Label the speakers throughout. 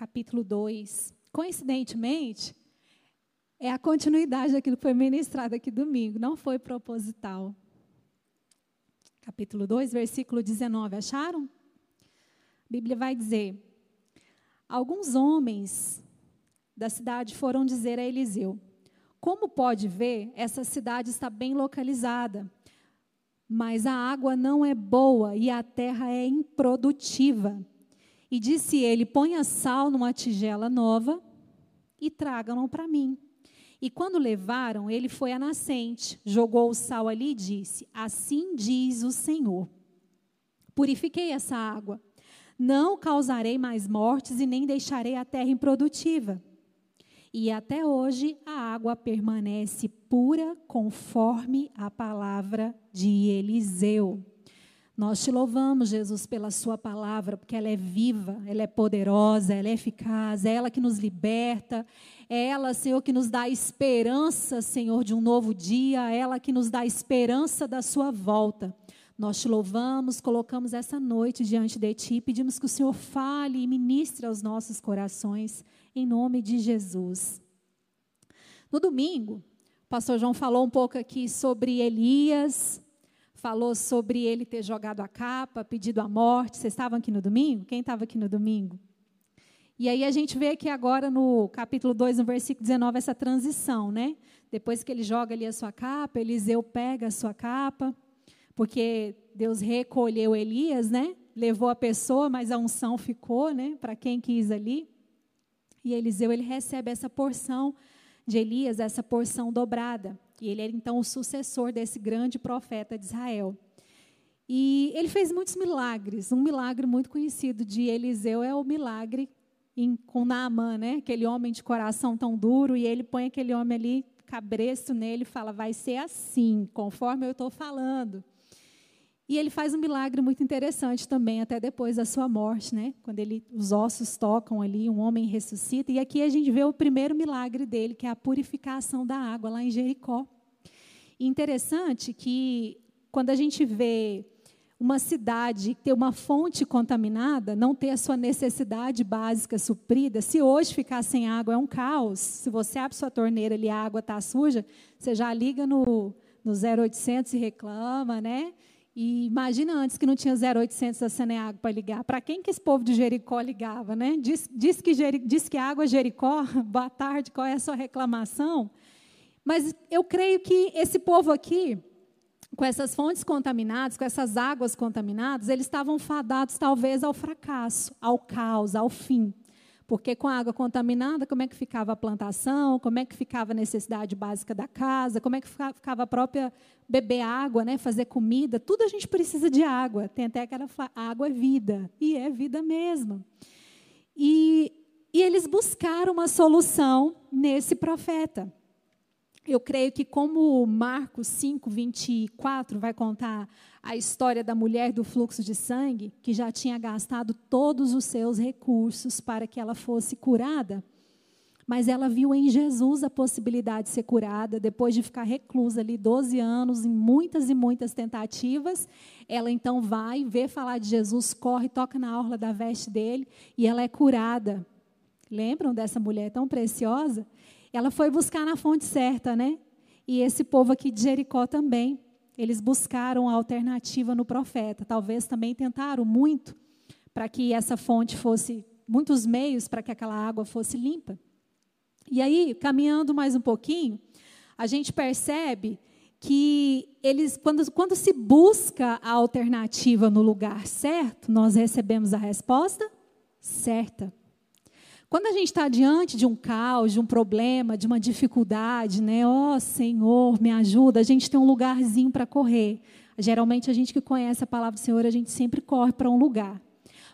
Speaker 1: capítulo 2. Coincidentemente, é a continuidade daquilo que foi ministrado aqui domingo, não foi proposital. Capítulo 2, versículo 19, acharam? A Bíblia vai dizer: Alguns homens da cidade foram dizer a Eliseu: Como pode ver, essa cidade está bem localizada, mas a água não é boa e a terra é improdutiva. E disse ele: Ponha sal numa tigela nova e tragam-no para mim. E quando levaram, ele foi à nascente, jogou o sal ali e disse: Assim diz o Senhor: Purifiquei essa água, não causarei mais mortes e nem deixarei a terra improdutiva. E até hoje a água permanece pura conforme a palavra de Eliseu. Nós te louvamos, Jesus, pela Sua palavra, porque ela é viva, ela é poderosa, ela é eficaz, é ela que nos liberta, é ela, Senhor, que nos dá esperança, Senhor, de um novo dia, é ela que nos dá esperança da Sua volta. Nós te louvamos, colocamos essa noite diante de Ti, pedimos que o Senhor fale e ministre aos nossos corações, em nome de Jesus. No domingo, o pastor João falou um pouco aqui sobre Elias, falou sobre ele ter jogado a capa, pedido a morte. Vocês estavam aqui no domingo? Quem estava aqui no domingo? E aí a gente vê aqui agora no capítulo 2, no versículo 19, essa transição, né? Depois que ele joga ali a sua capa, Eliseu pega a sua capa, porque Deus recolheu Elias, né? Levou a pessoa, mas a unção ficou, né? Para quem quis ali. E Eliseu, ele recebe essa porção de Elias, essa porção dobrada. E ele era então o sucessor desse grande profeta de Israel. E ele fez muitos milagres. Um milagre muito conhecido de Eliseu é o milagre em, com Naamã, né? Aquele homem de coração tão duro, e ele põe aquele homem ali, cabresto nele, e fala: vai ser assim, conforme eu estou falando. E ele faz um milagre muito interessante também, até depois da sua morte, né? Quando ele, os ossos tocam ali, um homem ressuscita. E aqui a gente vê o primeiro milagre dele, que é a purificação da água lá em Jericó. E interessante que quando a gente vê uma cidade ter uma fonte contaminada, não ter a sua necessidade básica suprida, se hoje ficar sem água é um caos. Se você abre sua torneira e a água está suja, você já liga no, no 0800 e reclama, né? E imagina antes que não tinha 0800 da Saneago para ligar. Para quem que esse povo de Jericó ligava, né? Diz, diz, que, diz que água Jericó, boa tarde, qual é a sua reclamação? Mas eu creio que esse povo aqui, com essas fontes contaminadas, com essas águas contaminadas, eles estavam fadados talvez ao fracasso, ao caos, ao fim. Porque com a água contaminada, como é que ficava a plantação, como é que ficava a necessidade básica da casa, como é que ficava a própria beber água, né, fazer comida, tudo a gente precisa de água. Tem até aquela água é vida, e é vida mesmo. E, e eles buscaram uma solução nesse profeta. Eu creio que como Marcos 5, 24 vai contar a história da mulher do fluxo de sangue, que já tinha gastado todos os seus recursos para que ela fosse curada, mas ela viu em Jesus a possibilidade de ser curada, depois de ficar reclusa ali 12 anos, em muitas e muitas tentativas, ela então vai, vê falar de Jesus, corre, toca na orla da veste dele, e ela é curada. Lembram dessa mulher tão preciosa? Ela foi buscar na fonte certa, né? E esse povo aqui de Jericó também. Eles buscaram a alternativa no profeta. Talvez também tentaram muito para que essa fonte fosse, muitos meios para que aquela água fosse limpa. E aí, caminhando mais um pouquinho, a gente percebe que eles, quando, quando se busca a alternativa no lugar certo, nós recebemos a resposta certa. Quando a gente está diante de um caos, de um problema, de uma dificuldade, né? Ó oh, Senhor, me ajuda, a gente tem um lugarzinho para correr. Geralmente a gente que conhece a palavra do Senhor, a gente sempre corre para um lugar.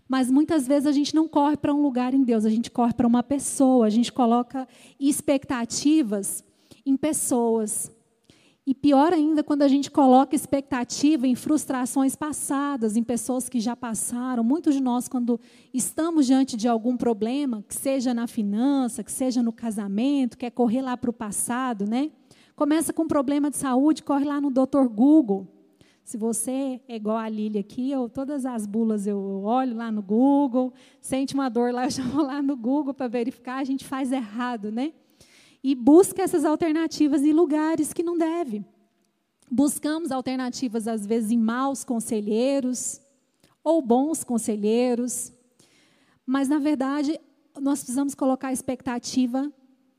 Speaker 1: Mas muitas vezes a gente não corre para um lugar em Deus, a gente corre para uma pessoa, a gente coloca expectativas em pessoas. E pior ainda quando a gente coloca expectativa em frustrações passadas, em pessoas que já passaram. Muitos de nós, quando estamos diante de algum problema, que seja na finança, que seja no casamento, quer correr lá para o passado, né? Começa com um problema de saúde, corre lá no Dr. Google. Se você é igual a Lília aqui, eu, todas as bulas eu olho lá no Google, sente uma dor lá, eu já vou lá no Google para verificar, a gente faz errado, né? E busca essas alternativas em lugares que não deve. Buscamos alternativas, às vezes, em maus conselheiros ou bons conselheiros, mas, na verdade, nós precisamos colocar a expectativa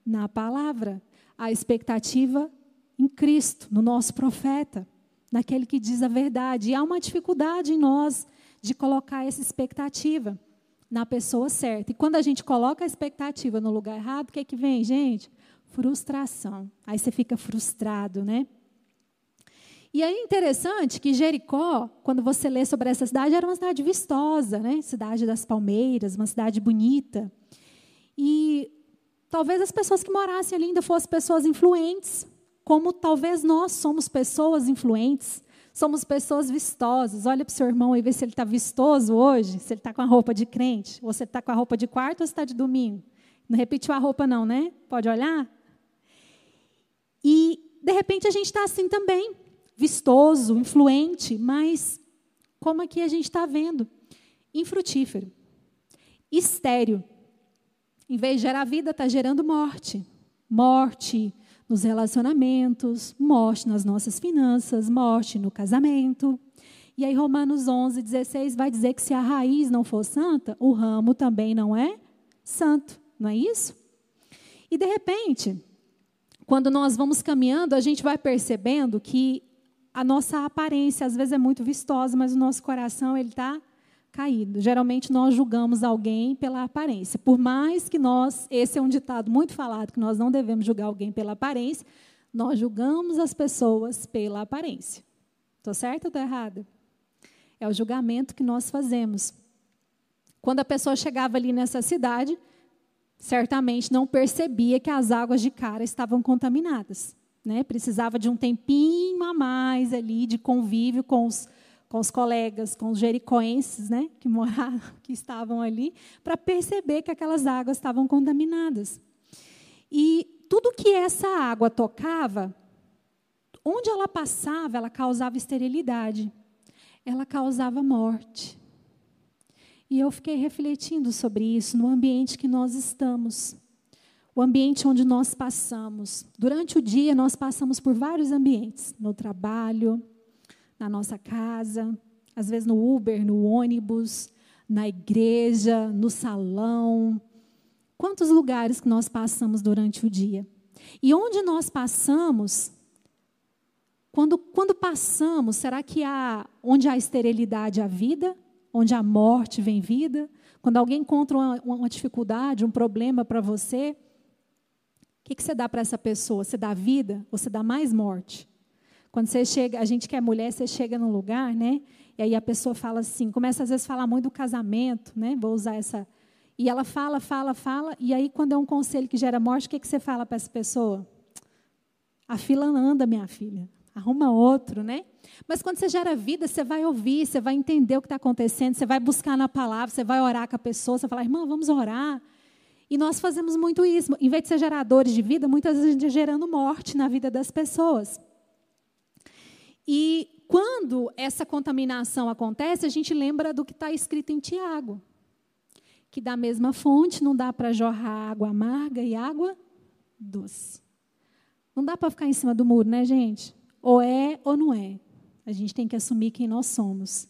Speaker 1: na palavra, a expectativa em Cristo, no nosso profeta naquele que diz a verdade. E há uma dificuldade em nós de colocar essa expectativa na pessoa certa. E quando a gente coloca a expectativa no lugar errado, o que é que vem, gente? Frustração. Aí você fica frustrado, né? E é interessante que Jericó, quando você lê sobre essa cidade, era uma cidade vistosa, né? Cidade das palmeiras, uma cidade bonita. E talvez as pessoas que morassem ali ainda fossem pessoas influentes, como talvez nós somos pessoas influentes, somos pessoas vistosas. Olha para o seu irmão e vê se ele está vistoso hoje, se ele está com a roupa de crente, ou se ele está com a roupa de quarto ou se está de domingo. Não repetiu a roupa, não, né? Pode olhar? E, de repente, a gente está assim também, vistoso, influente, mas como aqui a gente está vendo? Infrutífero, estéreo. Em vez de gerar vida, está gerando morte. Morte, nos relacionamentos, morte nas nossas finanças, morte no casamento. E aí, Romanos 11, 16 vai dizer que se a raiz não for santa, o ramo também não é santo, não é isso? E de repente, quando nós vamos caminhando, a gente vai percebendo que a nossa aparência às vezes é muito vistosa, mas o nosso coração ele está caído. Geralmente nós julgamos alguém pela aparência. Por mais que nós, esse é um ditado muito falado, que nós não devemos julgar alguém pela aparência, nós julgamos as pessoas pela aparência. Estou certa ou estou errada? É o julgamento que nós fazemos. Quando a pessoa chegava ali nessa cidade, certamente não percebia que as águas de cara estavam contaminadas. Né? Precisava de um tempinho a mais ali de convívio com os com os colegas, com os jericoenses, né, que moravam, que estavam ali, para perceber que aquelas águas estavam contaminadas. E tudo que essa água tocava, onde ela passava, ela causava esterilidade. Ela causava morte. E eu fiquei refletindo sobre isso no ambiente que nós estamos. O ambiente onde nós passamos. Durante o dia, nós passamos por vários ambientes no trabalho, na nossa casa, às vezes no Uber, no ônibus, na igreja, no salão. Quantos lugares que nós passamos durante o dia? E onde nós passamos, quando, quando passamos, será que há onde há esterilidade há vida? Onde a morte vem vida? Quando alguém encontra uma, uma dificuldade, um problema para você, o que, que você dá para essa pessoa? Você dá vida ou você dá mais morte? Quando você chega, a gente que é mulher, você chega num lugar, né? E aí a pessoa fala assim, começa às vezes a falar muito do casamento, né? Vou usar essa. E ela fala, fala, fala, e aí quando é um conselho que gera morte, o que, que você fala para essa pessoa? A fila anda, minha filha. Arruma outro, né? Mas quando você gera vida, você vai ouvir, você vai entender o que está acontecendo, você vai buscar na palavra, você vai orar com a pessoa, você vai falar, irmã, vamos orar. E nós fazemos muito isso. Em vez de ser geradores de vida, muitas vezes a gente é gerando morte na vida das pessoas. E quando essa contaminação acontece, a gente lembra do que está escrito em Tiago, que da mesma fonte não dá para jorrar água amarga e água doce. Não dá para ficar em cima do muro, né, gente? Ou é ou não é. A gente tem que assumir quem nós somos.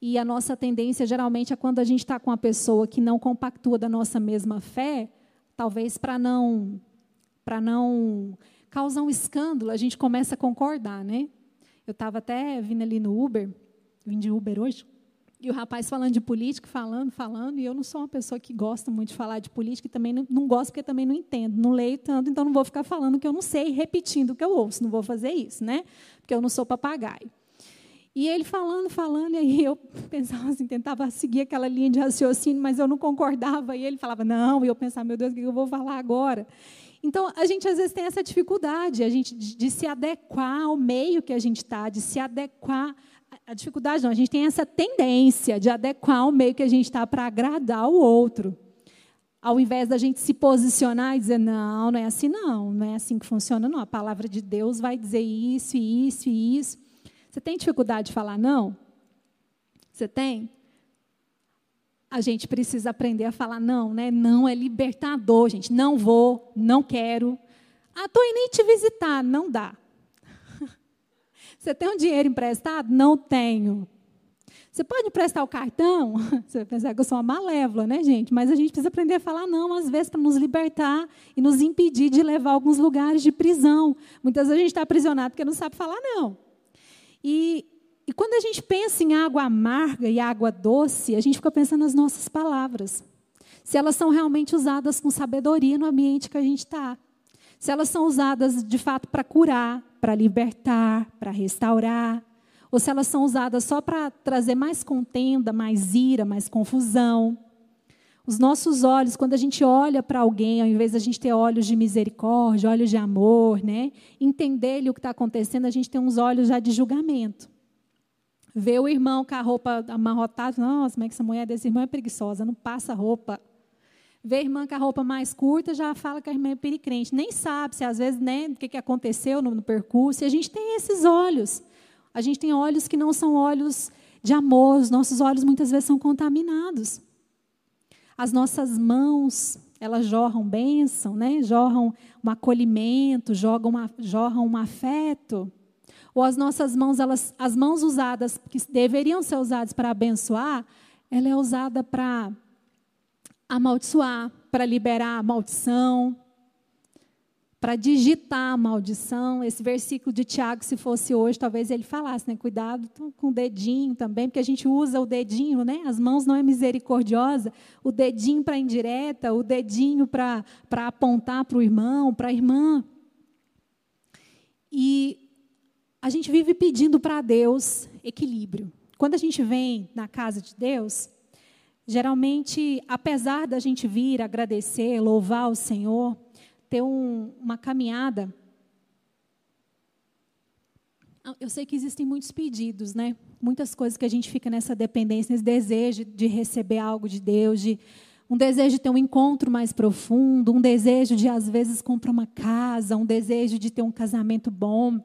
Speaker 1: E a nossa tendência, geralmente, é quando a gente está com uma pessoa que não compactua da nossa mesma fé, talvez para não, não causar um escândalo, a gente começa a concordar, né? Eu estava até vindo ali no Uber, vim de Uber hoje, e o rapaz falando de política, falando, falando, e eu não sou uma pessoa que gosta muito de falar de política, e também não, gosto porque também não entendo, não leio tanto, então não vou ficar falando o que eu não sei, repetindo o que eu ouço, não vou fazer isso, né? Porque eu não sou papagaio. E ele falando, falando, e aí eu pensava assim, tentava seguir aquela linha de raciocínio, mas eu não concordava, e ele falava, não, e eu pensava, meu Deus, o que eu vou falar agora? Então, a gente às vezes tem essa dificuldade a gente, de, de se adequar ao meio que a gente está, de se adequar. A dificuldade não, a gente tem essa tendência de adequar ao meio que a gente está para agradar o outro. Ao invés da gente se posicionar e dizer, não, não é assim, não, não é assim que funciona, não. A palavra de Deus vai dizer isso, isso e isso. Você tem dificuldade de falar não? Você tem? A gente precisa aprender a falar não, né? Não é libertador, gente. Não vou, não quero. Ah, estou indo te visitar. Não dá. Você tem um dinheiro emprestado? Não tenho. Você pode emprestar o cartão? Você vai pensar que eu sou uma malévola, né, gente? Mas a gente precisa aprender a falar não, às vezes, para nos libertar e nos impedir de levar alguns lugares de prisão. Muitas vezes a gente está aprisionado porque não sabe falar não. E, e quando a gente pensa em água amarga e água doce, a gente fica pensando nas nossas palavras. Se elas são realmente usadas com sabedoria no ambiente que a gente está. Se elas são usadas, de fato, para curar, para libertar, para restaurar, ou se elas são usadas só para trazer mais contenda, mais ira, mais confusão. Os nossos olhos, quando a gente olha para alguém, ao invés de a gente ter olhos de misericórdia, olhos de amor, né? entender o que está acontecendo, a gente tem uns olhos já de julgamento. Vê o irmão com a roupa amarrotada, nossa, como é que essa mulher desse irmão é preguiçosa, não passa roupa. Vê a irmã com a roupa mais curta, já fala que a irmã é pericrente. Nem sabe se às vezes né, o que, aconteceu no, percurso. E a gente tem esses olhos. A gente tem olhos que não são olhos de amor, os nossos olhos muitas vezes são contaminados. As nossas mãos, elas jorram bênção, né? jorram um acolhimento, jorram, jorram um afeto. Ou as nossas mãos, elas, as mãos usadas, que deveriam ser usadas para abençoar, ela é usada para amaldiçoar, para liberar a maldição, para digitar a maldição. Esse versículo de Tiago, se fosse hoje, talvez ele falasse, né? Cuidado com o dedinho também, porque a gente usa o dedinho, né? As mãos não é misericordiosa, o dedinho para indireta, o dedinho para apontar para o irmão, para a irmã. E a gente vive pedindo para Deus equilíbrio. Quando a gente vem na casa de Deus, geralmente, apesar da gente vir agradecer, louvar o Senhor, ter um, uma caminhada. Eu sei que existem muitos pedidos, né? Muitas coisas que a gente fica nessa dependência, nesse desejo de receber algo de Deus, de um desejo de ter um encontro mais profundo, um desejo de às vezes comprar uma casa, um desejo de ter um casamento bom,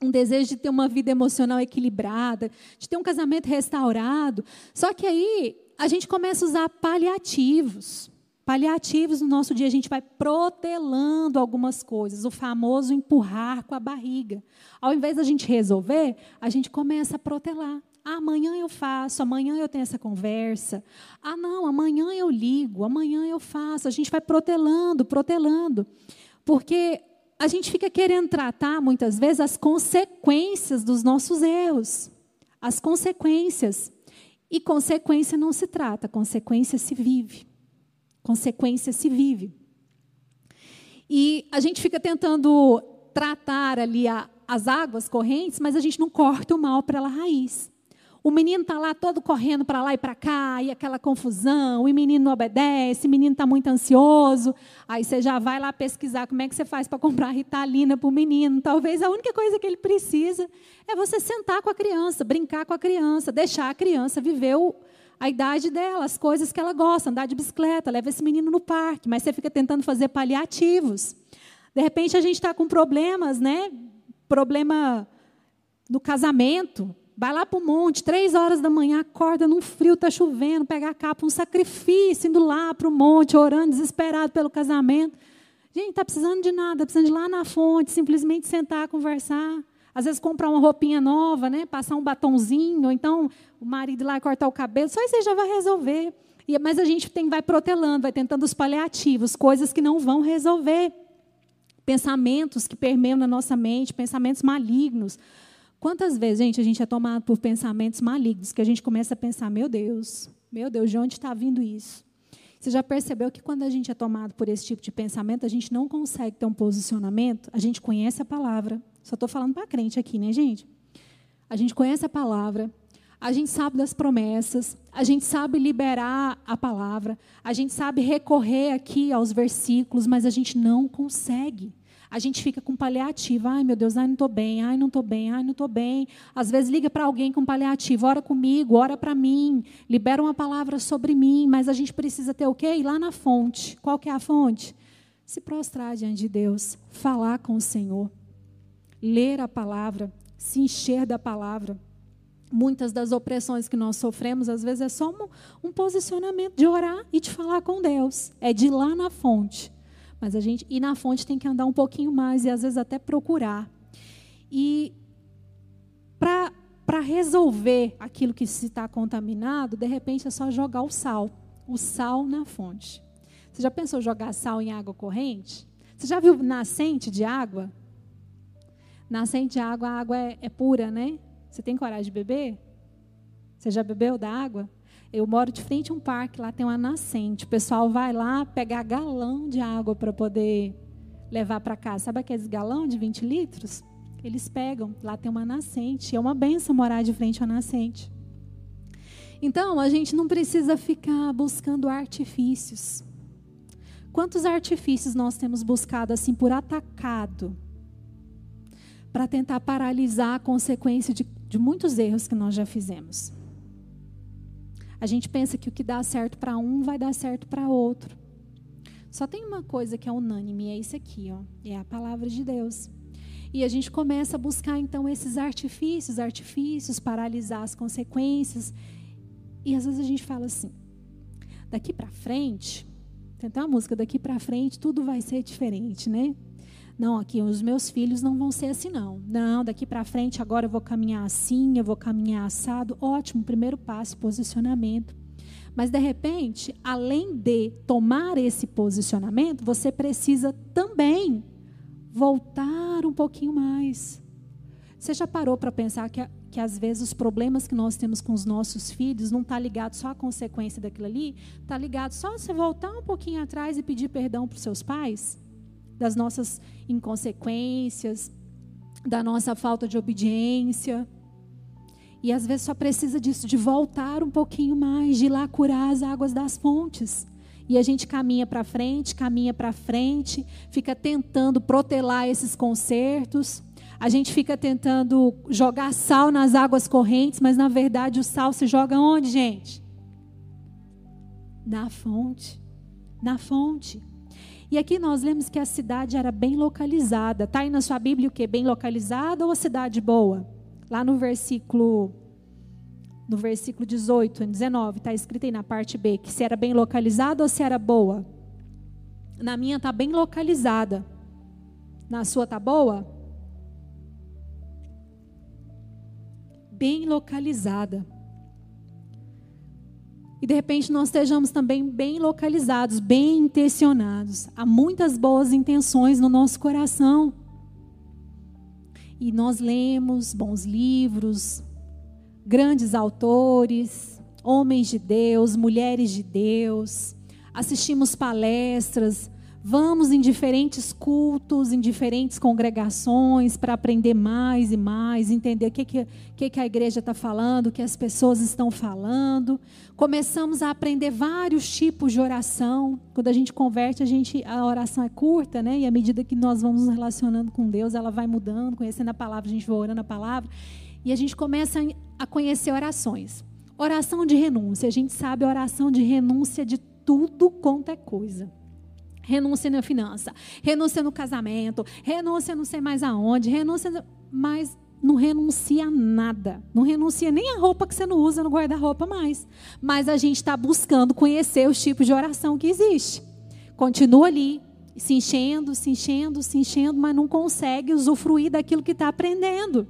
Speaker 1: um desejo de ter uma vida emocional equilibrada, de ter um casamento restaurado. Só que aí a gente começa a usar paliativos. Paliativos no nosso dia, a gente vai protelando algumas coisas, o famoso empurrar com a barriga. Ao invés da gente resolver, a gente começa a protelar. Amanhã eu faço, amanhã eu tenho essa conversa. Ah, não, amanhã eu ligo, amanhã eu faço. A gente vai protelando, protelando. Porque a gente fica querendo tratar, muitas vezes, as consequências dos nossos erros. As consequências. E consequência não se trata, consequência se vive consequência se vive. E a gente fica tentando tratar ali a, as águas correntes, mas a gente não corta o mal pela raiz. O menino está lá todo correndo para lá e para cá, e aquela confusão, o menino não obedece, o menino está muito ansioso. Aí você já vai lá pesquisar como é que você faz para comprar ritalina para o menino. Talvez a única coisa que ele precisa é você sentar com a criança, brincar com a criança, deixar a criança viver o, a idade dela, as coisas que ela gosta, andar de bicicleta, leva esse menino no parque, mas você fica tentando fazer paliativos. De repente a gente está com problemas, né? Problema no casamento. Vai lá para o monte, três horas da manhã, acorda num frio, está chovendo, pega a capa, um sacrifício, indo lá para o monte, orando, desesperado pelo casamento. Gente, está precisando de nada, precisando de ir lá na fonte, simplesmente sentar, conversar. Às vezes comprar uma roupinha nova, né? passar um batonzinho, ou então o marido ir lá cortar o cabelo, só isso aí já vai resolver. E, mas a gente tem, vai protelando, vai tentando os paliativos, coisas que não vão resolver. Pensamentos que permeiam na nossa mente, pensamentos malignos. Quantas vezes, gente, a gente é tomado por pensamentos malignos, que a gente começa a pensar, meu Deus, meu Deus, de onde está vindo isso? Você já percebeu que quando a gente é tomado por esse tipo de pensamento, a gente não consegue ter um posicionamento? A gente conhece a palavra. Só estou falando para crente aqui, né, gente? A gente conhece a palavra, a gente sabe das promessas, a gente sabe liberar a palavra, a gente sabe recorrer aqui aos versículos, mas a gente não consegue a gente fica com paliativo. Ai, meu Deus, ai, não estou bem, ai, não estou bem, ai, não estou bem. Às vezes liga para alguém com paliativo, ora comigo, ora para mim, libera uma palavra sobre mim, mas a gente precisa ter o quê? Ir lá na fonte. Qual que é a fonte? Se prostrar diante de Deus, falar com o Senhor, ler a palavra, se encher da palavra. Muitas das opressões que nós sofremos, às vezes, é só um, um posicionamento de orar e de falar com Deus. É de lá na fonte. Mas a gente ir na fonte tem que andar um pouquinho mais e às vezes até procurar. E para resolver aquilo que se está contaminado, de repente é só jogar o sal. O sal na fonte. Você já pensou jogar sal em água corrente? Você já viu nascente de água? Nascente de água, a água é, é pura, né? Você tem coragem de beber? Você já bebeu da água? Eu moro de frente a um parque, lá tem uma nascente. O pessoal vai lá pegar galão de água para poder levar para casa. Sabe aqueles galão de 20 litros? Eles pegam, lá tem uma nascente. É uma benção morar de frente à nascente. Então, a gente não precisa ficar buscando artifícios. Quantos artifícios nós temos buscado assim por atacado? Para tentar paralisar a consequência de, de muitos erros que nós já fizemos. A gente pensa que o que dá certo para um vai dar certo para outro. Só tem uma coisa que é unânime, é isso aqui, ó, é a palavra de Deus. E a gente começa a buscar então esses artifícios, artifícios, paralisar as consequências. E às vezes a gente fala assim: daqui para frente, até uma música, daqui para frente tudo vai ser diferente, né? Não, aqui os meus filhos não vão ser assim, não. Não, daqui para frente agora eu vou caminhar assim, eu vou caminhar assado. Ótimo, primeiro passo, posicionamento. Mas de repente, além de tomar esse posicionamento, você precisa também voltar um pouquinho mais. Você já parou para pensar que, que às vezes os problemas que nós temos com os nossos filhos não está ligado só à consequência daquilo ali? Está ligado só a você voltar um pouquinho atrás e pedir perdão para os seus pais? Das nossas inconsequências, da nossa falta de obediência. E às vezes só precisa disso, de voltar um pouquinho mais, de ir lá curar as águas das fontes. E a gente caminha para frente, caminha para frente, fica tentando protelar esses concertos. A gente fica tentando jogar sal nas águas correntes, mas na verdade o sal se joga onde, gente? Na fonte. Na fonte. E aqui nós lemos que a cidade era bem localizada. Está aí na sua Bíblia o que? Bem localizada ou a cidade boa? Lá no versículo no versículo 18 19, está escrito aí na parte B que se era bem localizada ou se era boa. Na minha está bem localizada. Na sua está boa? Bem localizada e de repente nós estejamos também bem localizados, bem intencionados. Há muitas boas intenções no nosso coração. E nós lemos bons livros, grandes autores, homens de Deus, mulheres de Deus, assistimos palestras, Vamos em diferentes cultos, em diferentes congregações, para aprender mais e mais, entender o que, que, que a igreja está falando, o que as pessoas estão falando. Começamos a aprender vários tipos de oração. Quando a gente converte, a, gente, a oração é curta, né? E à medida que nós vamos nos relacionando com Deus, ela vai mudando, conhecendo a palavra, a gente vai orando a palavra. E a gente começa a conhecer orações. Oração de renúncia. A gente sabe a oração de renúncia de tudo quanto é coisa renúncia na finança, renúncia no casamento, renúncia não sei mais aonde, renúncia, mas não renuncia a nada. Não renuncia nem a roupa que você não usa no guarda-roupa mais. Mas a gente está buscando conhecer os tipos de oração que existe. Continua ali, se enchendo, se enchendo, se enchendo, mas não consegue usufruir daquilo que está aprendendo.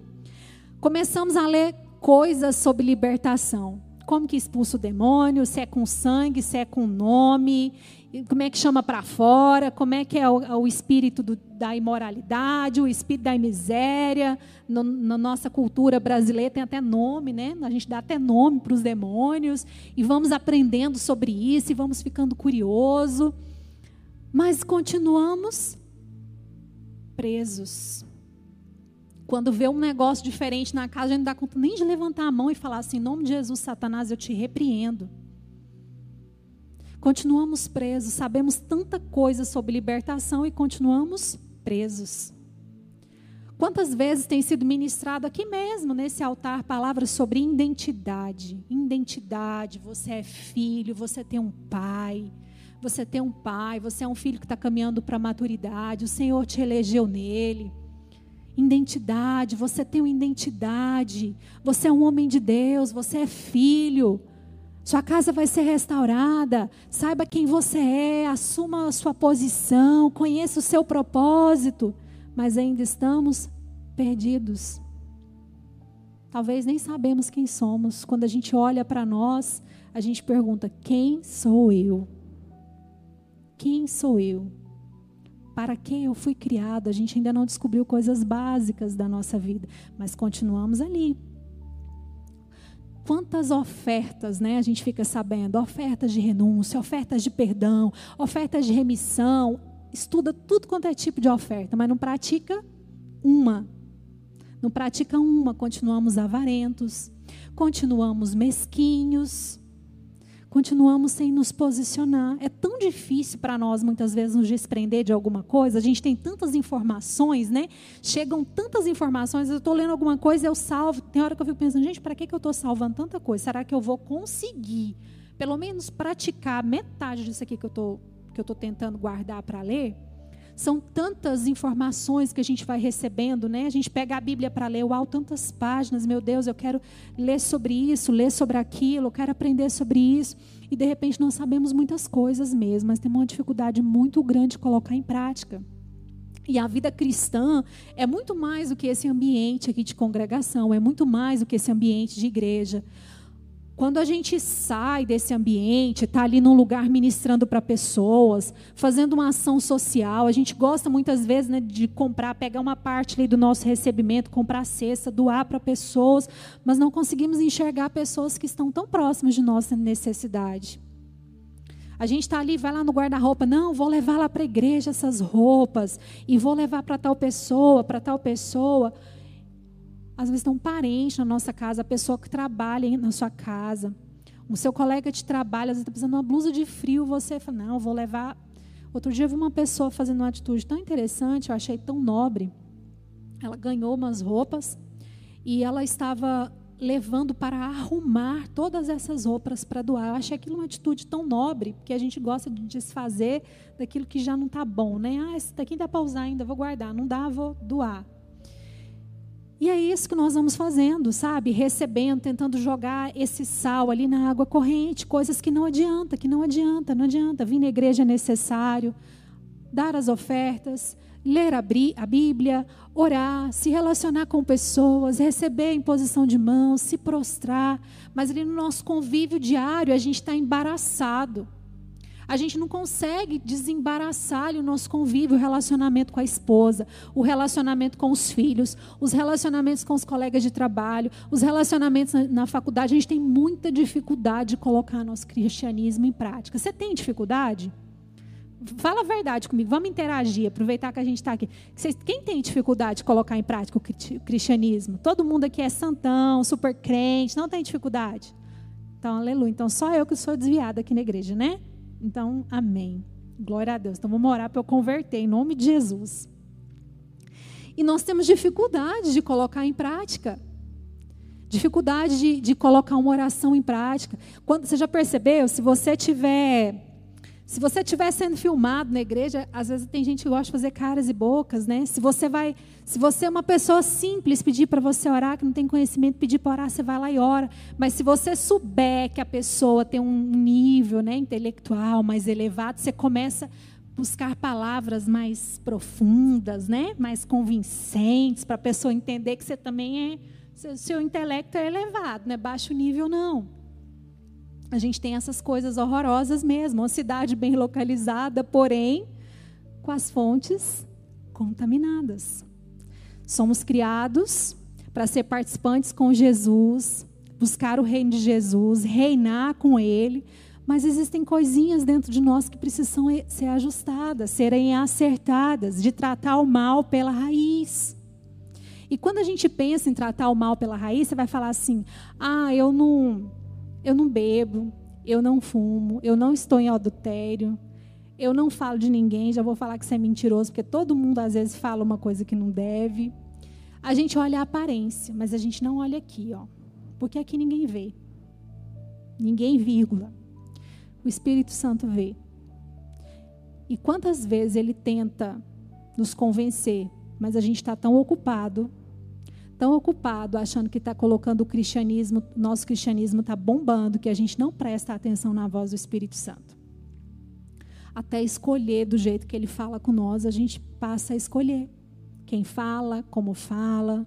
Speaker 1: Começamos a ler coisas sobre libertação. Como que expulsa o demônio, se é com sangue, se é com nome, como é que chama para fora, como é que é o, o espírito do, da imoralidade, o espírito da miséria. No, na nossa cultura brasileira tem até nome, né? A gente dá até nome para os demônios e vamos aprendendo sobre isso e vamos ficando curioso, mas continuamos presos. Quando vê um negócio diferente na casa, a gente não dá conta nem de levantar a mão e falar assim: em nome de Jesus, Satanás, eu te repreendo. Continuamos presos, sabemos tanta coisa sobre libertação e continuamos presos. Quantas vezes tem sido ministrado aqui mesmo, nesse altar, palavras sobre identidade? Identidade, você é filho, você tem um pai, você tem um pai, você é um filho que está caminhando para a maturidade, o Senhor te elegeu nele. Identidade, você tem uma identidade. Você é um homem de Deus, você é filho. Sua casa vai ser restaurada. Saiba quem você é, assuma a sua posição, conheça o seu propósito. Mas ainda estamos perdidos. Talvez nem sabemos quem somos. Quando a gente olha para nós, a gente pergunta: quem sou eu? Quem sou eu? Para que eu fui criado? A gente ainda não descobriu coisas básicas da nossa vida, mas continuamos ali. Quantas ofertas, né? A gente fica sabendo, ofertas de renúncia, ofertas de perdão, ofertas de remissão, estuda tudo quanto é tipo de oferta, mas não pratica uma. Não pratica uma, continuamos avarentos, continuamos mesquinhos, continuamos sem nos posicionar. É tão difícil para nós, muitas vezes, nos desprender de alguma coisa. A gente tem tantas informações, né? Chegam tantas informações. Eu estou lendo alguma coisa, eu salvo. Tem hora que eu fico pensando, gente, para que, que eu estou salvando tanta coisa? Será que eu vou conseguir, pelo menos, praticar metade disso aqui que eu estou tentando guardar para ler? São tantas informações que a gente vai recebendo, né? A gente pega a Bíblia para ler, uau, tantas páginas, meu Deus, eu quero ler sobre isso, ler sobre aquilo, eu quero aprender sobre isso. E de repente não sabemos muitas coisas mesmo, mas temos uma dificuldade muito grande de colocar em prática. E a vida cristã é muito mais do que esse ambiente aqui de congregação, é muito mais do que esse ambiente de igreja. Quando a gente sai desse ambiente, está ali num lugar ministrando para pessoas, fazendo uma ação social, a gente gosta muitas vezes né, de comprar, pegar uma parte ali do nosso recebimento, comprar cesta, doar para pessoas, mas não conseguimos enxergar pessoas que estão tão próximas de nossa necessidade. A gente está ali, vai lá no guarda-roupa, não, vou levar lá para a igreja essas roupas, e vou levar para tal pessoa, para tal pessoa. Às vezes tem um parente na nossa casa, a pessoa que trabalha na sua casa. O seu colega de trabalho, às vezes está precisando de uma blusa de frio, você fala, não, vou levar. Outro dia eu vi uma pessoa fazendo uma atitude tão interessante, eu achei tão nobre. Ela ganhou umas roupas e ela estava levando para arrumar todas essas roupas para doar. Eu achei aquilo uma atitude tão nobre, porque a gente gosta de desfazer daquilo que já não está bom, né? Ah, esse daqui dá para usar ainda, vou guardar. Não dá, vou doar. E é isso que nós vamos fazendo, sabe? Recebendo, tentando jogar esse sal ali na água corrente, coisas que não adianta, que não adianta, não adianta. Vir na igreja é necessário, dar as ofertas, ler a Bíblia, orar, se relacionar com pessoas, receber em posição de mãos, se prostrar. Mas ali no nosso convívio diário, a gente está embaraçado. A gente não consegue desembaraçar o nosso convívio, o relacionamento com a esposa, o relacionamento com os filhos, os relacionamentos com os colegas de trabalho, os relacionamentos na, faculdade. A gente tem muita dificuldade de colocar nosso cristianismo em prática. Você tem dificuldade? Fala a verdade comigo, vamos interagir, aproveitar que a gente está aqui. quem tem dificuldade de colocar em prática o cristianismo? Todo mundo aqui é santão, super crente, não tem dificuldade? Então, aleluia. Então, só eu que sou desviada aqui na igreja, né? Então, amém. Glória a Deus. Então, vamos orar para eu converter, em nome de Jesus. E nós temos dificuldade de colocar em prática. Dificuldade de, de colocar uma oração em prática. Quando, você já percebeu? Se você tiver se você estiver sendo filmado na igreja, às vezes tem gente que gosta de fazer caras e bocas, né? Se você vai, se você é uma pessoa simples, pedir para você orar, que não tem conhecimento, pedir para orar, você vai lá e ora. Mas se você souber que a pessoa tem um nível, né, intelectual mais elevado, você começa a buscar palavras mais profundas, né, mais convincentes para a pessoa entender que você também é, seu intelecto é elevado, não é baixo nível não. A gente tem essas coisas horrorosas mesmo. Uma cidade bem localizada, porém, com as fontes contaminadas. Somos criados para ser participantes com Jesus, buscar o reino de Jesus, reinar com Ele, mas existem coisinhas dentro de nós que precisam ser ajustadas, serem acertadas, de tratar o mal pela raiz. E quando a gente pensa em tratar o mal pela raiz, você vai falar assim: ah, eu não eu não bebo, eu não fumo, eu não estou em adultério, eu não falo de ninguém, já vou falar que você é mentiroso, porque todo mundo às vezes fala uma coisa que não deve. A gente olha a aparência, mas a gente não olha aqui, ó. Porque aqui ninguém vê. Ninguém, vírgula. O Espírito Santo vê. E quantas vezes ele tenta nos convencer mas a gente está tão ocupado, tão ocupado achando que está colocando o cristianismo, nosso cristianismo está bombando, que a gente não presta atenção na voz do Espírito Santo. Até escolher do jeito que ele fala com nós, a gente passa a escolher quem fala, como fala.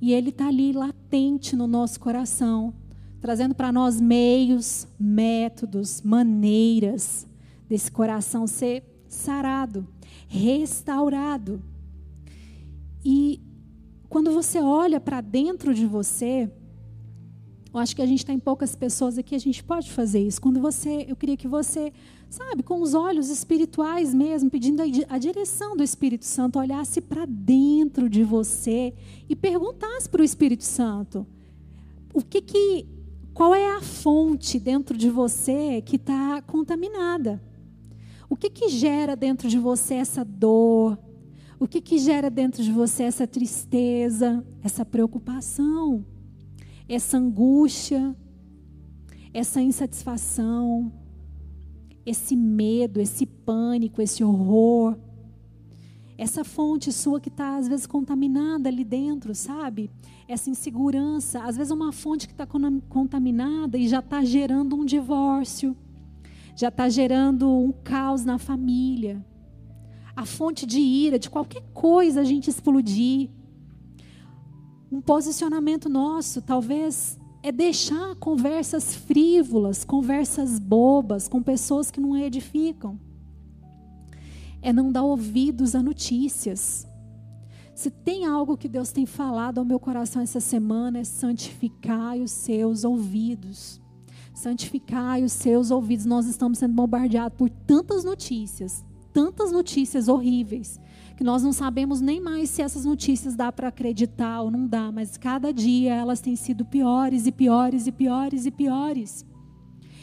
Speaker 1: E ele está ali latente no nosso coração, trazendo para nós meios, métodos, maneiras desse coração ser sarado, restaurado. E quando você olha para dentro de você, eu acho que a gente está em poucas pessoas aqui, a gente pode fazer isso. Quando você, eu queria que você, sabe, com os olhos espirituais mesmo, pedindo a direção do Espírito Santo, olhasse para dentro de você e perguntasse para o Espírito Santo: o que que, qual é a fonte dentro de você que está contaminada? O que que gera dentro de você essa dor? O que que gera dentro de você essa tristeza, essa preocupação, essa angústia, essa insatisfação, esse medo, esse pânico, esse horror? Essa fonte sua que está, às vezes, contaminada ali dentro, sabe? Essa insegurança. Às vezes, uma fonte que está contaminada e já está gerando um divórcio já está gerando um caos na família. A fonte de ira, de qualquer coisa a gente explodir. Um posicionamento nosso, talvez, é deixar conversas frívolas, conversas bobas, com pessoas que não edificam. É não dar ouvidos a notícias. Se tem algo que Deus tem falado ao meu coração essa semana, é santificar os seus ouvidos santificai os seus ouvidos. Nós estamos sendo bombardeados por tantas notícias, tantas notícias horríveis, que nós não sabemos nem mais se essas notícias dá para acreditar ou não dá, mas cada dia elas têm sido piores e piores e piores e piores.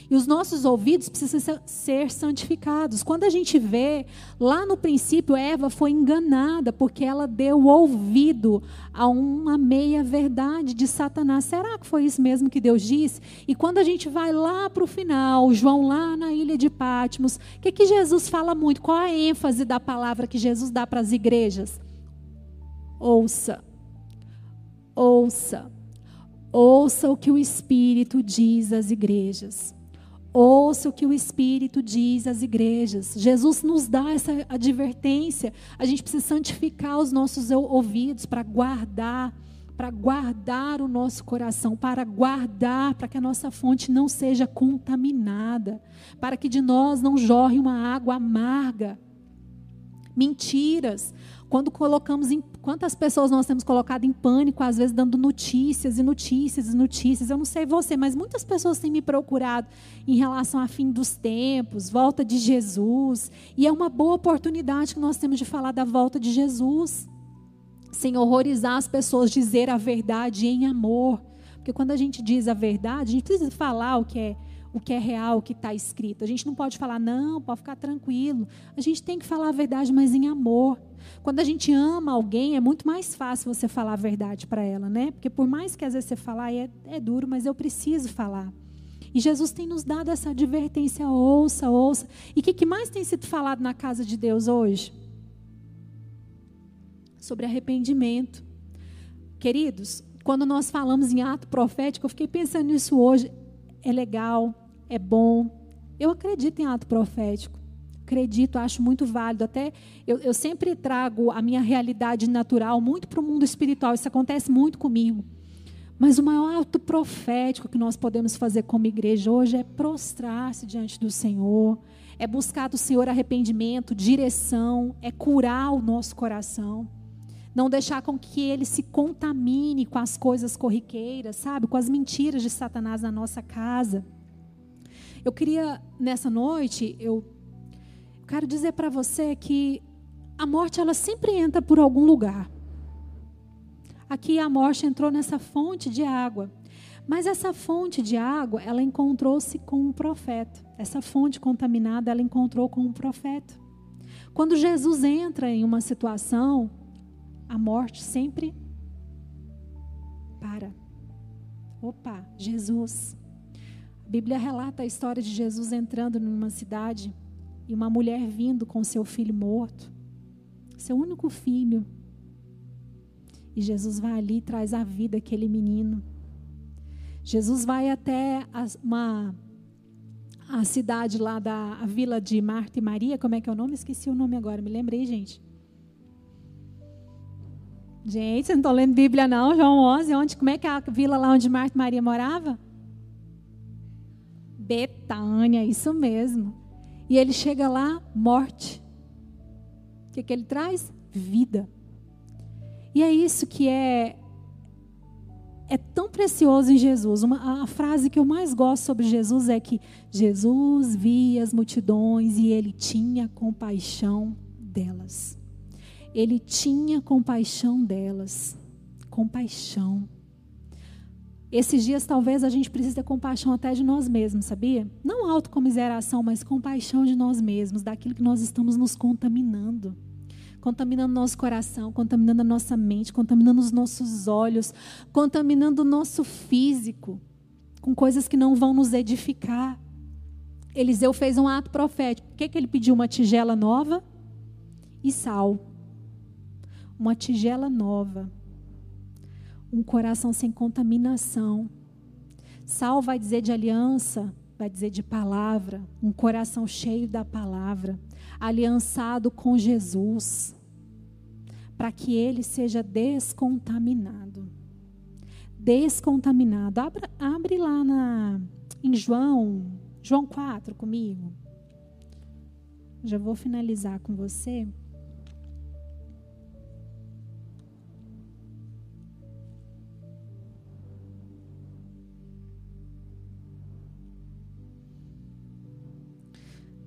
Speaker 1: E os nossos ouvidos precisam ser santificados. Quando a gente vê, lá no princípio, Eva foi enganada porque ela deu ouvido a uma meia-verdade de Satanás. Será que foi isso mesmo que Deus disse? E quando a gente vai lá para o final, João lá na ilha de Patmos, o que, que Jesus fala muito? Qual a ênfase da palavra que Jesus dá para as igrejas? Ouça, ouça, ouça o que o Espírito diz às igrejas. Ouça o que o Espírito diz às igrejas. Jesus nos dá essa advertência. A gente precisa santificar os nossos ouvidos para guardar, para guardar o nosso coração, para guardar, para que a nossa fonte não seja contaminada, para que de nós não jorre uma água amarga. Mentiras, quando colocamos em quantas pessoas nós temos colocado em pânico, às vezes dando notícias e notícias e notícias. Eu não sei você, mas muitas pessoas têm me procurado em relação a fim dos tempos, volta de Jesus, e é uma boa oportunidade que nós temos de falar da volta de Jesus. Sem horrorizar as pessoas, dizer a verdade em amor. Porque quando a gente diz a verdade, a gente precisa falar o que é o que é real, o que está escrito. A gente não pode falar, não, pode ficar tranquilo. A gente tem que falar a verdade, mas em amor. Quando a gente ama alguém, é muito mais fácil você falar a verdade para ela, né? Porque por mais que às vezes você falar, é, é duro, mas eu preciso falar. E Jesus tem nos dado essa advertência, ouça, ouça. E o que, que mais tem sido falado na casa de Deus hoje? Sobre arrependimento. Queridos, quando nós falamos em ato profético, eu fiquei pensando nisso hoje. É legal, é bom. Eu acredito em ato profético. Acredito, acho muito válido. Até eu, eu sempre trago a minha realidade natural muito para o mundo espiritual. Isso acontece muito comigo. Mas o maior ato profético que nós podemos fazer como igreja hoje é prostrar-se diante do Senhor, é buscar do Senhor arrependimento, direção, é curar o nosso coração. Não deixar com que ele se contamine com as coisas corriqueiras, sabe? Com as mentiras de Satanás na nossa casa. Eu queria, nessa noite, eu quero dizer para você que a morte, ela sempre entra por algum lugar. Aqui a morte entrou nessa fonte de água. Mas essa fonte de água, ela encontrou-se com um profeta. Essa fonte contaminada, ela encontrou com um profeta. Quando Jesus entra em uma situação, a morte sempre para. Opa, Jesus. A Bíblia relata a história de Jesus entrando numa cidade e uma mulher vindo com seu filho morto, seu único filho, E Jesus vai ali e traz a vida aquele menino. Jesus vai até uma a cidade lá da a vila de Marta e Maria, como é que é o nome? Esqueci o nome agora, me lembrei, gente. Gente, vocês não estão lendo Bíblia não, João 11, onde, como é que é a vila lá onde Marta e Maria morava? Betânia, isso mesmo. E ele chega lá, morte. O que, que ele traz? Vida. E é isso que é é tão precioso em Jesus. Uma, a frase que eu mais gosto sobre Jesus é que Jesus via as multidões e ele tinha compaixão delas. Ele tinha compaixão delas. Compaixão. Esses dias talvez a gente precise ter compaixão até de nós mesmos, sabia? Não autocomiseração, mas compaixão de nós mesmos, daquilo que nós estamos nos contaminando contaminando nosso coração, contaminando a nossa mente, contaminando os nossos olhos, contaminando o nosso físico com coisas que não vão nos edificar. Eliseu fez um ato profético. O que, que ele pediu? Uma tigela nova e sal. Uma tigela nova. Um coração sem contaminação. Sal vai dizer de aliança, vai dizer de palavra, um coração cheio da palavra aliançado com Jesus, para que ele seja descontaminado. Descontaminado. Abra, abre lá na, em João, João 4 comigo. Já vou finalizar com você.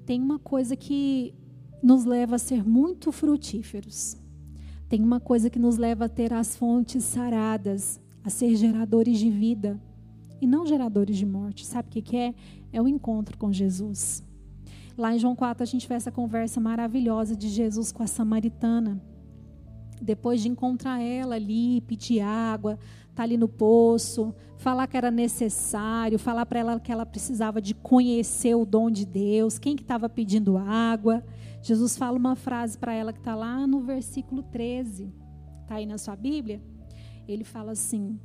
Speaker 1: Tem uma coisa que nos leva a ser muito frutíferos. Tem uma coisa que nos leva a ter as fontes saradas, a ser geradores de vida e não geradores de morte. Sabe o que é? É o encontro com Jesus. Lá em João 4 a gente vê essa conversa maravilhosa de Jesus com a samaritana. Depois de encontrar ela ali, pedir água, tá ali no poço, falar que era necessário, falar para ela que ela precisava de conhecer o dom de Deus, quem que estava pedindo água. Jesus fala uma frase para ela que está lá no versículo 13, está aí na sua Bíblia. Ele fala assim: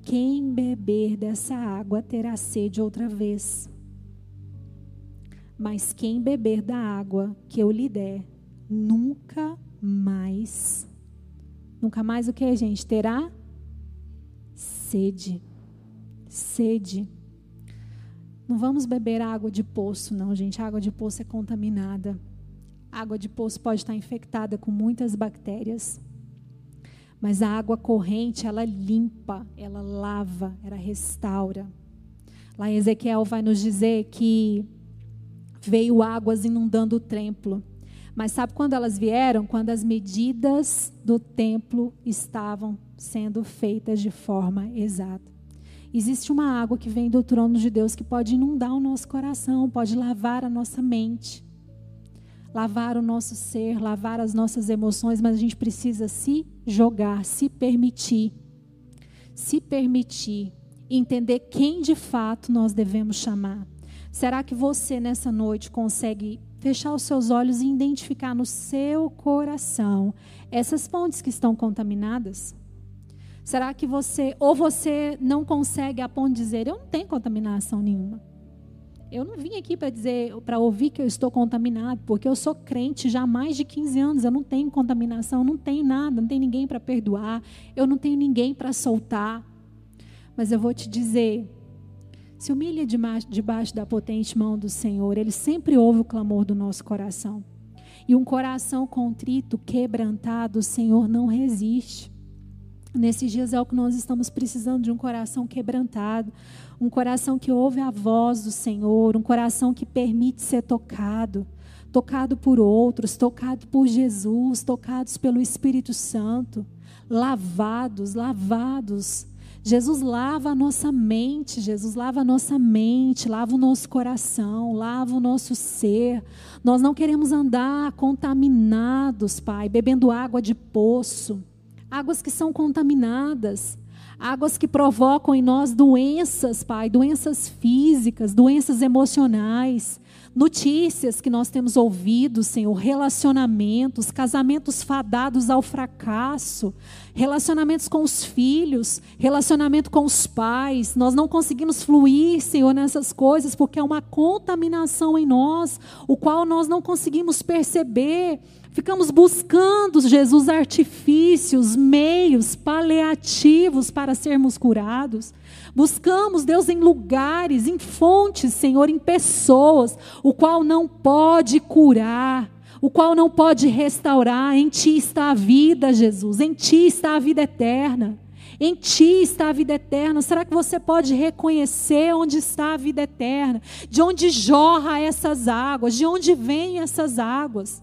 Speaker 1: Quem beber dessa água terá sede outra vez. Mas quem beber da água que eu lhe der, nunca mais. Nunca mais o que, gente? Terá sede. Sede. Não vamos beber água de poço, não, gente. A água de poço é contaminada. A água de poço pode estar infectada com muitas bactérias. Mas a água corrente, ela limpa, ela lava, ela restaura. Lá em Ezequiel vai nos dizer que veio águas inundando o templo. Mas sabe quando elas vieram? Quando as medidas do templo estavam sendo feitas de forma exata. Existe uma água que vem do trono de Deus que pode inundar o nosso coração, pode lavar a nossa mente lavar o nosso ser, lavar as nossas emoções, mas a gente precisa se jogar, se permitir. Se permitir entender quem de fato nós devemos chamar. Será que você nessa noite consegue fechar os seus olhos e identificar no seu coração essas fontes que estão contaminadas? Será que você, ou você não consegue a ponto de dizer, eu não tenho contaminação nenhuma? Eu não vim aqui para dizer, para ouvir que eu estou contaminado, porque eu sou crente já há mais de 15 anos, eu não tenho contaminação, não tenho nada, não tenho ninguém para perdoar, eu não tenho ninguém para soltar. Mas eu vou te dizer, se humilha debaixo da potente mão do Senhor, Ele sempre ouve o clamor do nosso coração. E um coração contrito, quebrantado, o Senhor não resiste. Nesses dias é o que nós estamos precisando de um coração quebrantado, um coração que ouve a voz do Senhor, um coração que permite ser tocado, tocado por outros, tocado por Jesus, tocados pelo Espírito Santo, lavados, lavados. Jesus lava a nossa mente, Jesus lava a nossa mente, lava o nosso coração, lava o nosso ser. Nós não queremos andar contaminados, Pai, bebendo água de poço, águas que são contaminadas águas que provocam em nós doenças, Pai, doenças físicas, doenças emocionais, notícias que nós temos ouvido, Senhor, relacionamentos, casamentos fadados ao fracasso, relacionamentos com os filhos, relacionamento com os pais. Nós não conseguimos fluir, Senhor, nessas coisas porque é uma contaminação em nós, o qual nós não conseguimos perceber. Ficamos buscando, Jesus, artifícios, meios paliativos para sermos curados. Buscamos, Deus, em lugares, em fontes, Senhor, em pessoas, o qual não pode curar, o qual não pode restaurar. Em Ti está a vida, Jesus, em Ti está a vida eterna. Em Ti está a vida eterna. Será que você pode reconhecer onde está a vida eterna? De onde jorra essas águas? De onde vêm essas águas?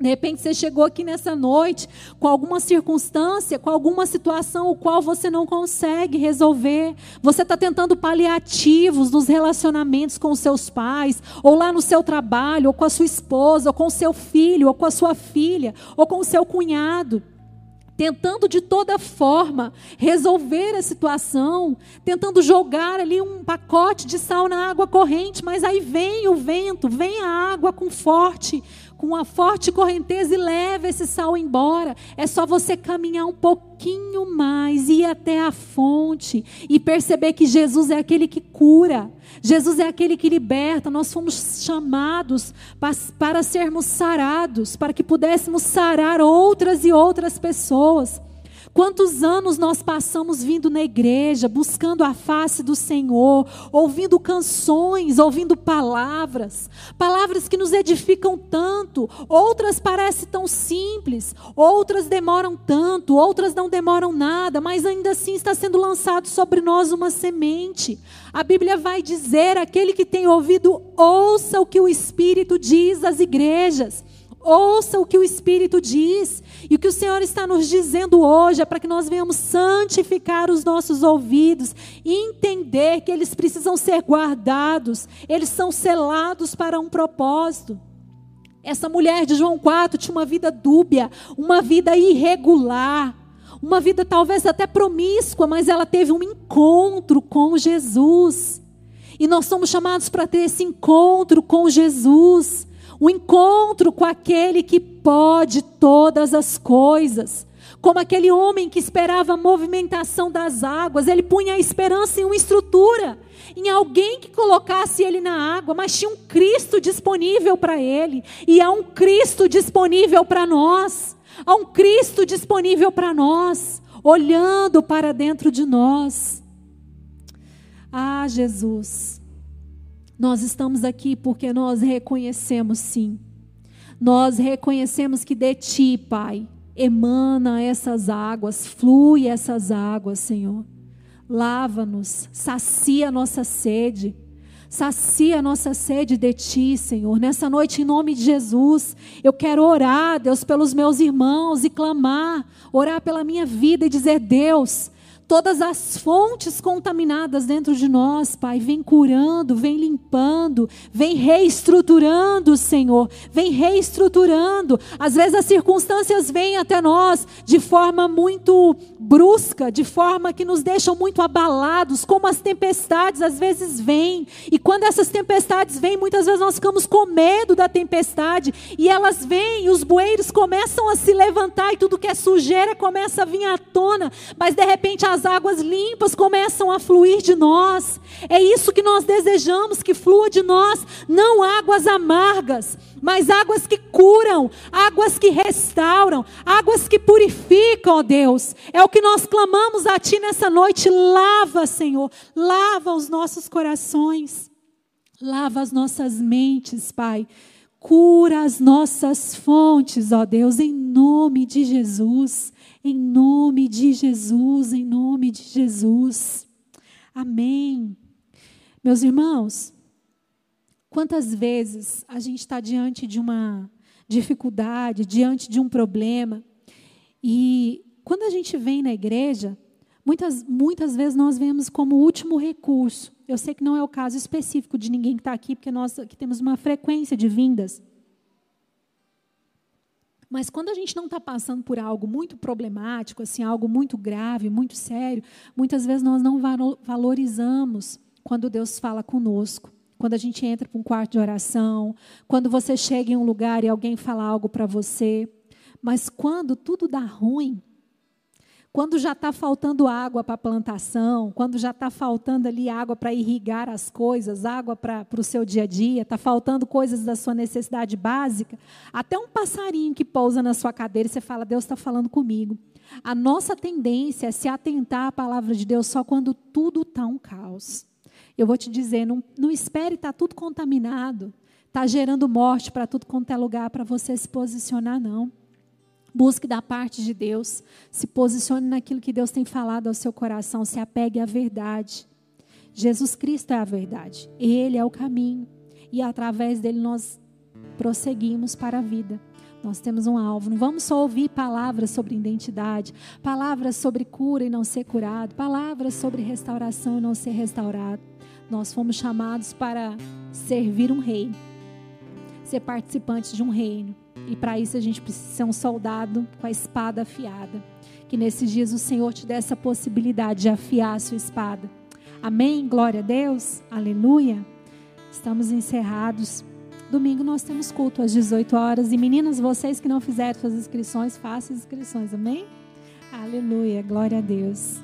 Speaker 1: De repente você chegou aqui nessa noite com alguma circunstância, com alguma situação o qual você não consegue resolver. Você está tentando paliativos nos relacionamentos com seus pais, ou lá no seu trabalho, ou com a sua esposa, ou com o seu filho, ou com a sua filha, ou com o seu cunhado tentando de toda forma resolver a situação, tentando jogar ali um pacote de sal na água corrente, mas aí vem o vento, vem a água com forte, com uma forte correnteza e leva esse sal embora. É só você caminhar um pouquinho mais, ir até a fonte e perceber que Jesus é aquele que cura. Jesus é aquele que liberta. Nós fomos chamados para, para sermos sarados, para que pudéssemos sarar outras e outras pessoas. Quantos anos nós passamos vindo na igreja, buscando a face do Senhor, ouvindo canções, ouvindo palavras, palavras que nos edificam tanto, outras parecem tão simples, outras demoram tanto, outras não demoram nada, mas ainda assim está sendo lançado sobre nós uma semente. A Bíblia vai dizer: aquele que tem ouvido, ouça o que o Espírito diz às igrejas. Ouça o que o Espírito diz. E o que o Senhor está nos dizendo hoje é para que nós venhamos santificar os nossos ouvidos e entender que eles precisam ser guardados, eles são selados para um propósito. Essa mulher de João 4 tinha uma vida dúbia, uma vida irregular, uma vida talvez até promíscua, mas ela teve um encontro com Jesus. E nós somos chamados para ter esse encontro com Jesus o encontro com aquele que pode todas as coisas. Como aquele homem que esperava a movimentação das águas, ele punha a esperança em uma estrutura, em alguém que colocasse ele na água, mas tinha um Cristo disponível para ele, e há um Cristo disponível para nós, há um Cristo disponível para nós, olhando para dentro de nós. Ah, Jesus, nós estamos aqui porque nós reconhecemos sim. Nós reconhecemos que de ti, Pai, emana essas águas, flui essas águas, Senhor. Lava-nos, sacia a nossa sede. Sacia a nossa sede de Ti, Senhor. Nessa noite, em nome de Jesus, eu quero orar, Deus, pelos meus irmãos e clamar, orar pela minha vida e dizer: Deus, todas as fontes contaminadas dentro de nós, Pai. Vem curando, vem limpando, vem reestruturando, Senhor. Vem reestruturando. Às vezes as circunstâncias vêm até nós de forma muito brusca, de forma que nos deixam muito abalados, como as tempestades às vezes vêm. E quando essas tempestades vêm, muitas vezes nós ficamos com medo da tempestade. E elas vêm, e os bueiros começam a se levantar, e tudo que é sujeira começa a vir à tona. Mas de repente as águas limpas começam a fluir de nós. É isso que nós desejamos que flua de nós, não águas amargas, mas águas que curam, águas que restauram, águas que purificam, ó Deus. É o que nós clamamos a Ti nessa noite. Lava, Senhor, lava os nossos corações, lava as nossas mentes, Pai. Cura as nossas fontes, ó Deus, em nome de Jesus. Em nome de Jesus, em nome de Jesus. Amém. Meus irmãos, quantas vezes a gente está diante de uma dificuldade, diante de um problema, e quando a gente vem na igreja, muitas, muitas vezes nós vemos como último recurso. Eu sei que não é o caso específico de ninguém que está aqui, porque nós aqui temos uma frequência de vindas. Mas quando a gente não está passando por algo muito problemático, assim, algo muito grave, muito sério, muitas vezes nós não valorizamos quando Deus fala conosco quando a gente entra para um quarto de oração, quando você chega em um lugar e alguém fala algo para você. Mas quando tudo dá ruim, quando já está faltando água para a plantação, quando já está faltando ali água para irrigar as coisas, água para o seu dia a dia, está faltando coisas da sua necessidade básica, até um passarinho que pousa na sua cadeira e você fala, Deus está falando comigo. A nossa tendência é se atentar à palavra de Deus só quando tudo está um caos. Eu vou te dizer, não, não espere estar tá tudo contaminado, está gerando morte para tudo quanto é lugar para você se posicionar, não. Busque da parte de Deus. Se posicione naquilo que Deus tem falado ao seu coração. Se apegue à verdade. Jesus Cristo é a verdade. Ele é o caminho. E através dele nós prosseguimos para a vida. Nós temos um alvo. Não vamos só ouvir palavras sobre identidade, palavras sobre cura e não ser curado, palavras sobre restauração e não ser restaurado. Nós fomos chamados para servir um rei, ser participantes de um reino. E para isso a gente precisa ser um soldado com a espada afiada. Que nesses dias o Senhor te dê essa possibilidade de afiar a sua espada. Amém? Glória a Deus. Aleluia. Estamos encerrados. Domingo nós temos culto às 18 horas. E meninas, vocês que não fizeram suas inscrições, façam as inscrições. Amém? Aleluia. Glória a Deus.